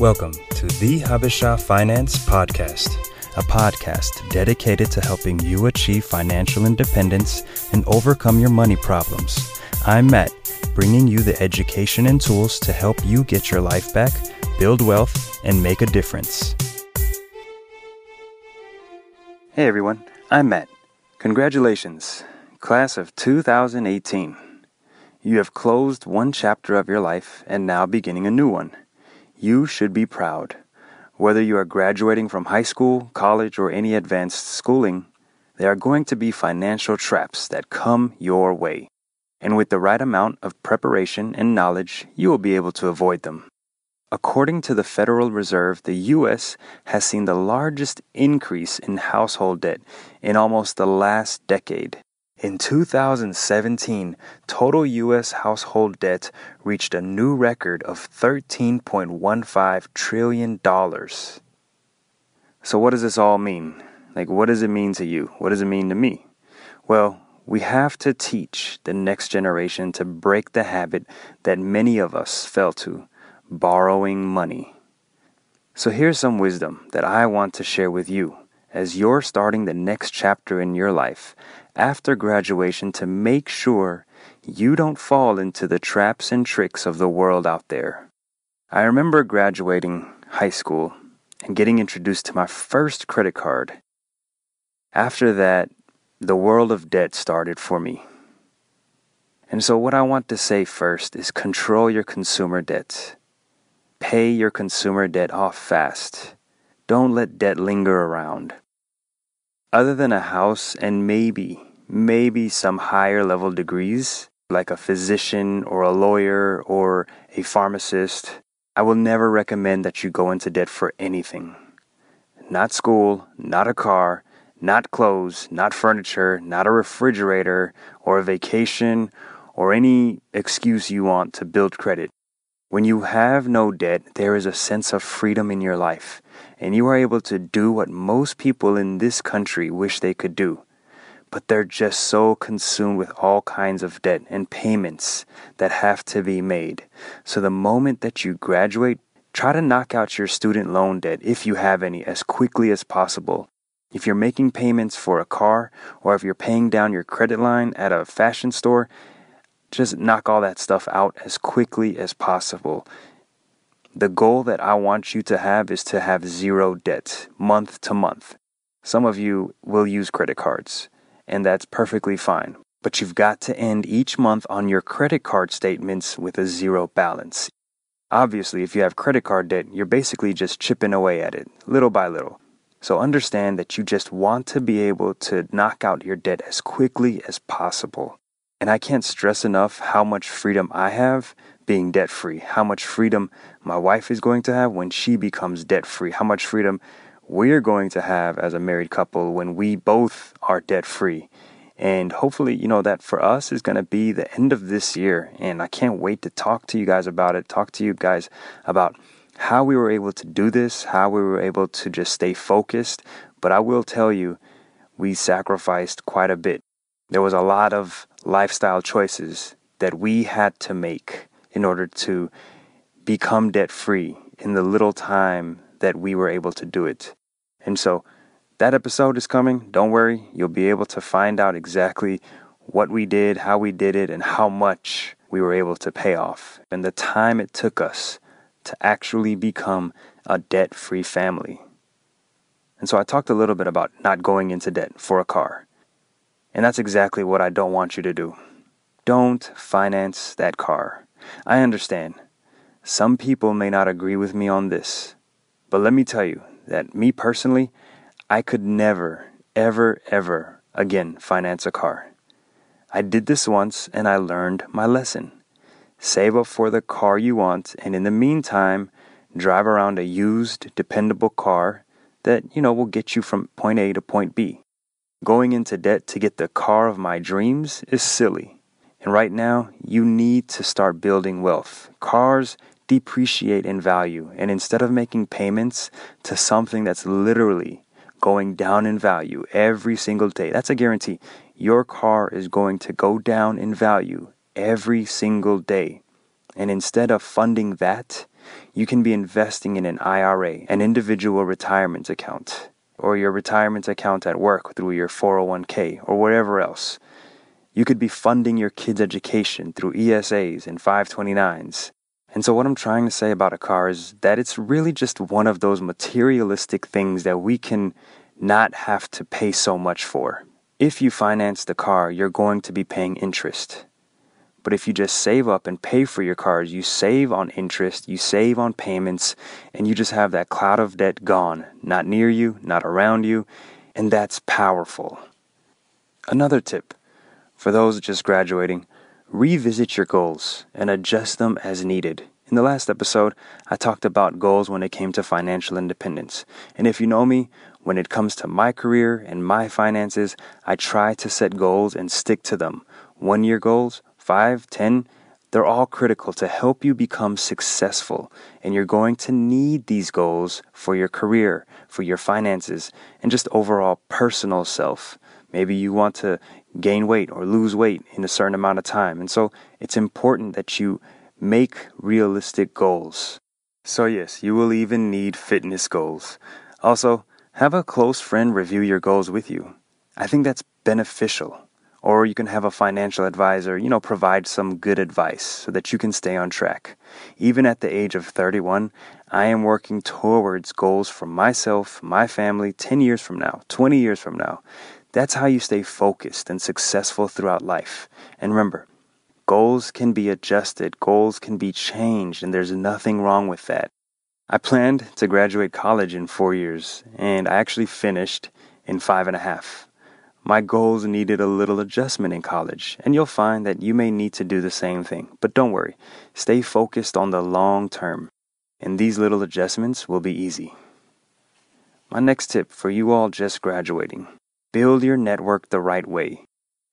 Welcome to the Habesha Finance Podcast, a podcast dedicated to helping you achieve financial independence and overcome your money problems. I'm Matt, bringing you the education and tools to help you get your life back, build wealth, and make a difference. Hey everyone, I'm Matt. Congratulations, class of 2018. You have closed one chapter of your life and now beginning a new one. You should be proud. Whether you are graduating from high school, college, or any advanced schooling, there are going to be financial traps that come your way. And with the right amount of preparation and knowledge, you will be able to avoid them. According to the Federal Reserve, the U.S. has seen the largest increase in household debt in almost the last decade. In 2017, total U.S. household debt reached a new record of $13.15 trillion. So, what does this all mean? Like, what does it mean to you? What does it mean to me? Well, we have to teach the next generation to break the habit that many of us fell to borrowing money. So, here's some wisdom that I want to share with you as you're starting the next chapter in your life after graduation to make sure you don't fall into the traps and tricks of the world out there. I remember graduating high school and getting introduced to my first credit card. After that, the world of debt started for me. And so, what I want to say first is control your consumer debt. Pay your consumer debt off fast. Don't let debt linger around. Other than a house and maybe, maybe some higher level degrees, like a physician or a lawyer or a pharmacist, I will never recommend that you go into debt for anything. Not school, not a car, not clothes, not furniture, not a refrigerator or a vacation or any excuse you want to build credit. When you have no debt, there is a sense of freedom in your life, and you are able to do what most people in this country wish they could do. But they're just so consumed with all kinds of debt and payments that have to be made. So the moment that you graduate, try to knock out your student loan debt, if you have any, as quickly as possible. If you're making payments for a car, or if you're paying down your credit line at a fashion store, just knock all that stuff out as quickly as possible. The goal that I want you to have is to have zero debt month to month. Some of you will use credit cards, and that's perfectly fine. But you've got to end each month on your credit card statements with a zero balance. Obviously, if you have credit card debt, you're basically just chipping away at it, little by little. So understand that you just want to be able to knock out your debt as quickly as possible. And I can't stress enough how much freedom I have being debt free, how much freedom my wife is going to have when she becomes debt free, how much freedom we're going to have as a married couple when we both are debt free. And hopefully, you know, that for us is going to be the end of this year. And I can't wait to talk to you guys about it, talk to you guys about how we were able to do this, how we were able to just stay focused. But I will tell you, we sacrificed quite a bit. There was a lot of lifestyle choices that we had to make in order to become debt free in the little time that we were able to do it. And so that episode is coming. Don't worry, you'll be able to find out exactly what we did, how we did it, and how much we were able to pay off, and the time it took us to actually become a debt free family. And so I talked a little bit about not going into debt for a car. And that's exactly what I don't want you to do. Don't finance that car. I understand. Some people may not agree with me on this. But let me tell you that me personally, I could never, ever, ever again finance a car. I did this once and I learned my lesson. Save up for the car you want, and in the meantime, drive around a used, dependable car that, you know, will get you from point A to point B. Going into debt to get the car of my dreams is silly. And right now, you need to start building wealth. Cars depreciate in value, and instead of making payments to something that's literally going down in value every single day, that's a guarantee. Your car is going to go down in value every single day. And instead of funding that, you can be investing in an IRA, an individual retirement account, or your retirement account at work through your 401k or whatever else. You could be funding your kids' education through ESAs and 529s. And so, what I'm trying to say about a car is that it's really just one of those materialistic things that we can not have to pay so much for. If you finance the car, you're going to be paying interest. But if you just save up and pay for your cars, you save on interest, you save on payments, and you just have that cloud of debt gone, not near you, not around you, and that's powerful. Another tip for those just graduating revisit your goals and adjust them as needed. In the last episode, I talked about goals when it came to financial independence. And if you know me, when it comes to my career and my finances, I try to set goals and stick to them. One year goals, five, ten, they're all critical to help you become successful. And you're going to need these goals for your career, for your finances, and just overall personal self. Maybe you want to gain weight or lose weight in a certain amount of time. And so it's important that you make realistic goals. So, yes, you will even need fitness goals. Also, have a close friend review your goals with you. I think that's beneficial. Or you can have a financial advisor, you know, provide some good advice so that you can stay on track. Even at the age of 31, I am working towards goals for myself, my family, 10 years from now, 20 years from now. That's how you stay focused and successful throughout life. And remember, goals can be adjusted, goals can be changed, and there's nothing wrong with that. I planned to graduate college in four years, and I actually finished in five and a half. My goals needed a little adjustment in college, and you'll find that you may need to do the same thing. But don't worry, stay focused on the long term, and these little adjustments will be easy. My next tip for you all just graduating build your network the right way.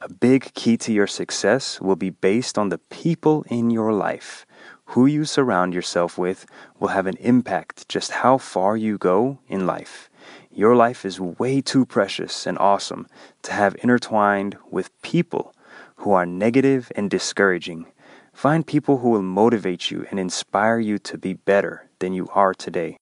A big key to your success will be based on the people in your life. Who you surround yourself with will have an impact just how far you go in life. Your life is way too precious and awesome to have intertwined with people who are negative and discouraging. Find people who will motivate you and inspire you to be better than you are today.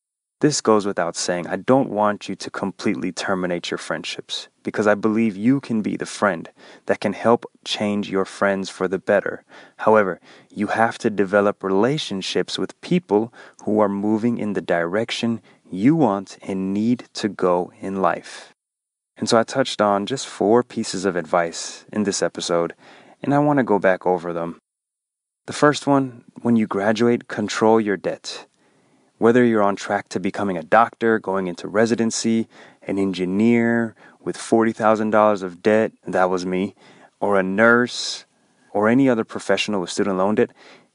This goes without saying. I don't want you to completely terminate your friendships because I believe you can be the friend that can help change your friends for the better. However, you have to develop relationships with people who are moving in the direction you want and need to go in life. And so I touched on just four pieces of advice in this episode, and I want to go back over them. The first one when you graduate, control your debt. Whether you're on track to becoming a doctor, going into residency, an engineer with $40,000 of debt, that was me, or a nurse, or any other professional with student loan debt,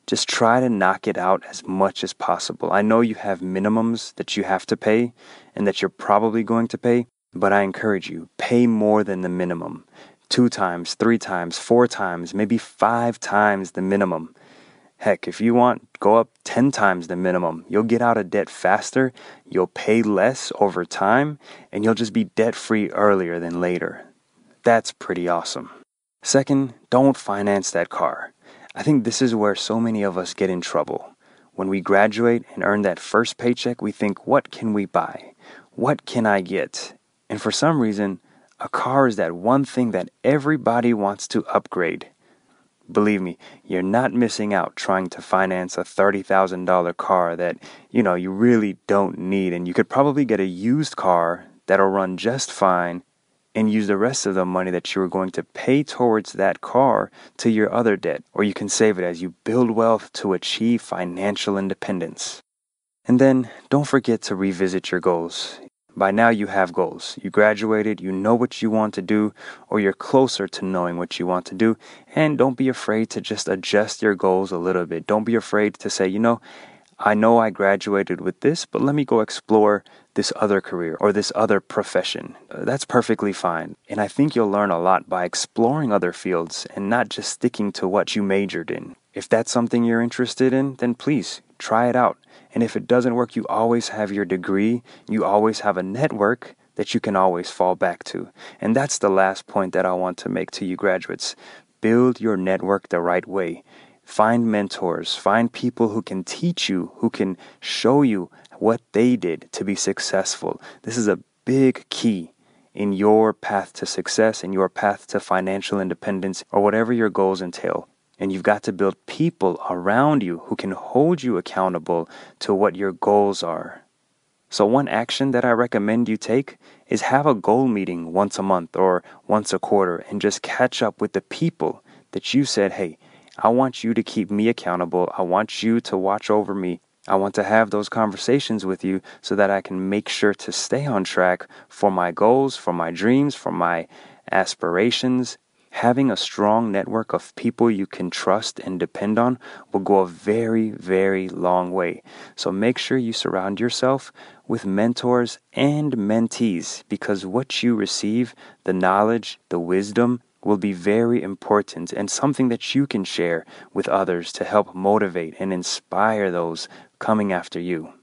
just try to knock it out as much as possible. I know you have minimums that you have to pay and that you're probably going to pay, but I encourage you, pay more than the minimum. Two times, three times, four times, maybe five times the minimum. Heck, if you want, go up 10 times the minimum. You'll get out of debt faster, you'll pay less over time, and you'll just be debt free earlier than later. That's pretty awesome. Second, don't finance that car. I think this is where so many of us get in trouble. When we graduate and earn that first paycheck, we think, what can we buy? What can I get? And for some reason, a car is that one thing that everybody wants to upgrade. Believe me, you're not missing out trying to finance a $30,000 car that, you know, you really don't need and you could probably get a used car that'll run just fine and use the rest of the money that you were going to pay towards that car to your other debt, or you can save it as you build wealth to achieve financial independence. And then don't forget to revisit your goals. By now, you have goals. You graduated, you know what you want to do, or you're closer to knowing what you want to do. And don't be afraid to just adjust your goals a little bit. Don't be afraid to say, you know, I know I graduated with this, but let me go explore this other career or this other profession. Uh, that's perfectly fine. And I think you'll learn a lot by exploring other fields and not just sticking to what you majored in. If that's something you're interested in, then please try it out. And if it doesn't work, you always have your degree, you always have a network that you can always fall back to. And that's the last point that I want to make to you graduates. Build your network the right way. Find mentors, find people who can teach you, who can show you what they did to be successful. This is a big key in your path to success, in your path to financial independence, or whatever your goals entail. And you've got to build people around you who can hold you accountable to what your goals are. So, one action that I recommend you take is have a goal meeting once a month or once a quarter and just catch up with the people that you said, hey, I want you to keep me accountable. I want you to watch over me. I want to have those conversations with you so that I can make sure to stay on track for my goals, for my dreams, for my aspirations. Having a strong network of people you can trust and depend on will go a very, very long way. So make sure you surround yourself with mentors and mentees because what you receive, the knowledge, the wisdom, will be very important and something that you can share with others to help motivate and inspire those coming after you.